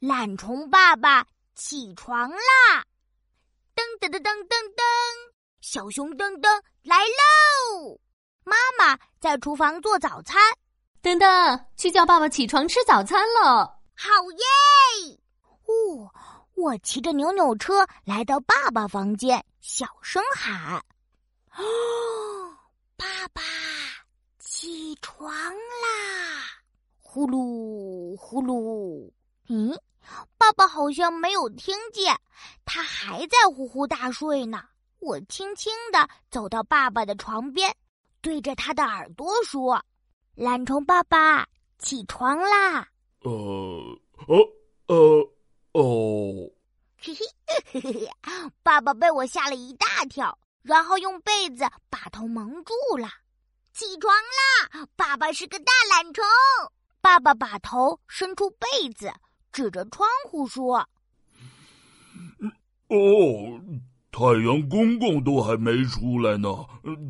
懒虫爸爸起床啦！噔噔噔噔噔噔，小熊噔噔来喽！妈妈在厨房做早餐。噔噔，去叫爸爸起床吃早餐了。好耶！哦，我骑着扭扭车来到爸爸房间，小声喊：“哦，爸爸，起床啦！”呼噜呼噜，嗯。爸爸好像没有听见，他还在呼呼大睡呢。我轻轻的走到爸爸的床边，对着他的耳朵说：“懒虫爸爸，起床啦！”呃，哦，呃，哦，嘿嘿，爸爸被我吓了一大跳，然后用被子把头蒙住了。起床啦！爸爸是个大懒虫。爸爸把头伸出被子。指着窗户说：“哦，太阳公公都还没出来呢。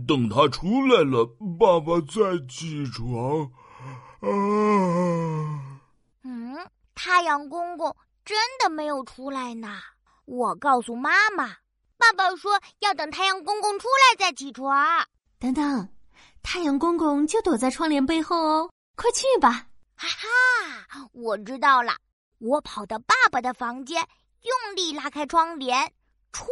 等他出来了，爸爸再起床。”啊，嗯，太阳公公真的没有出来呢。我告诉妈妈，爸爸说要等太阳公公出来再起床。等等，太阳公公就躲在窗帘背后哦，快去吧！哈哈，我知道了。我跑到爸爸的房间，用力拉开窗帘，唰！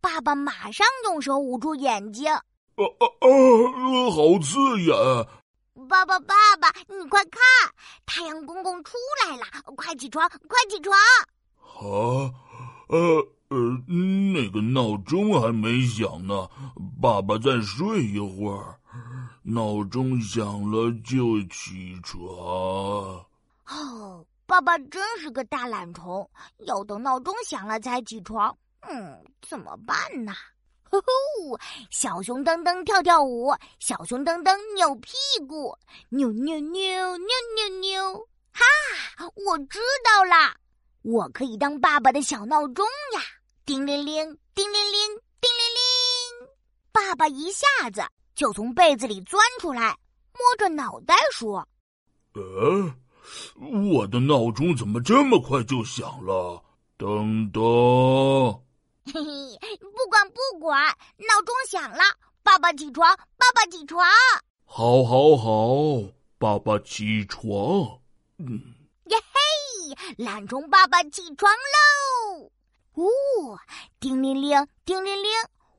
爸爸马上用手捂住眼睛。啊啊啊！好刺眼！爸爸，爸爸，你快看，太阳公公出来了！快起床，快起床！啊，呃呃，那个闹钟还没响呢，爸爸再睡一会儿，闹钟响了就起床。哦。爸爸真是个大懒虫，要等闹钟响了才起床。嗯，怎么办呢？呼呼，小熊噔噔跳跳舞，小熊噔噔扭屁股，扭扭扭扭扭扭。哈，我知道啦，我可以当爸爸的小闹钟呀！叮铃铃，叮铃铃，叮铃铃。爸爸一下子就从被子里钻出来，摸着脑袋说：“呃。”我的闹钟怎么这么快就响了？噔噔！嘿嘿，不管不管，闹钟响了，爸爸起床，爸爸起床。好，好，好，爸爸起床。嗯，耶嘿，懒虫爸爸起床喽！呜，叮铃铃，叮铃铃，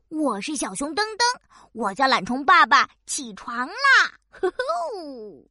我是小熊噔噔，我叫懒虫爸爸起床啦！呼呼。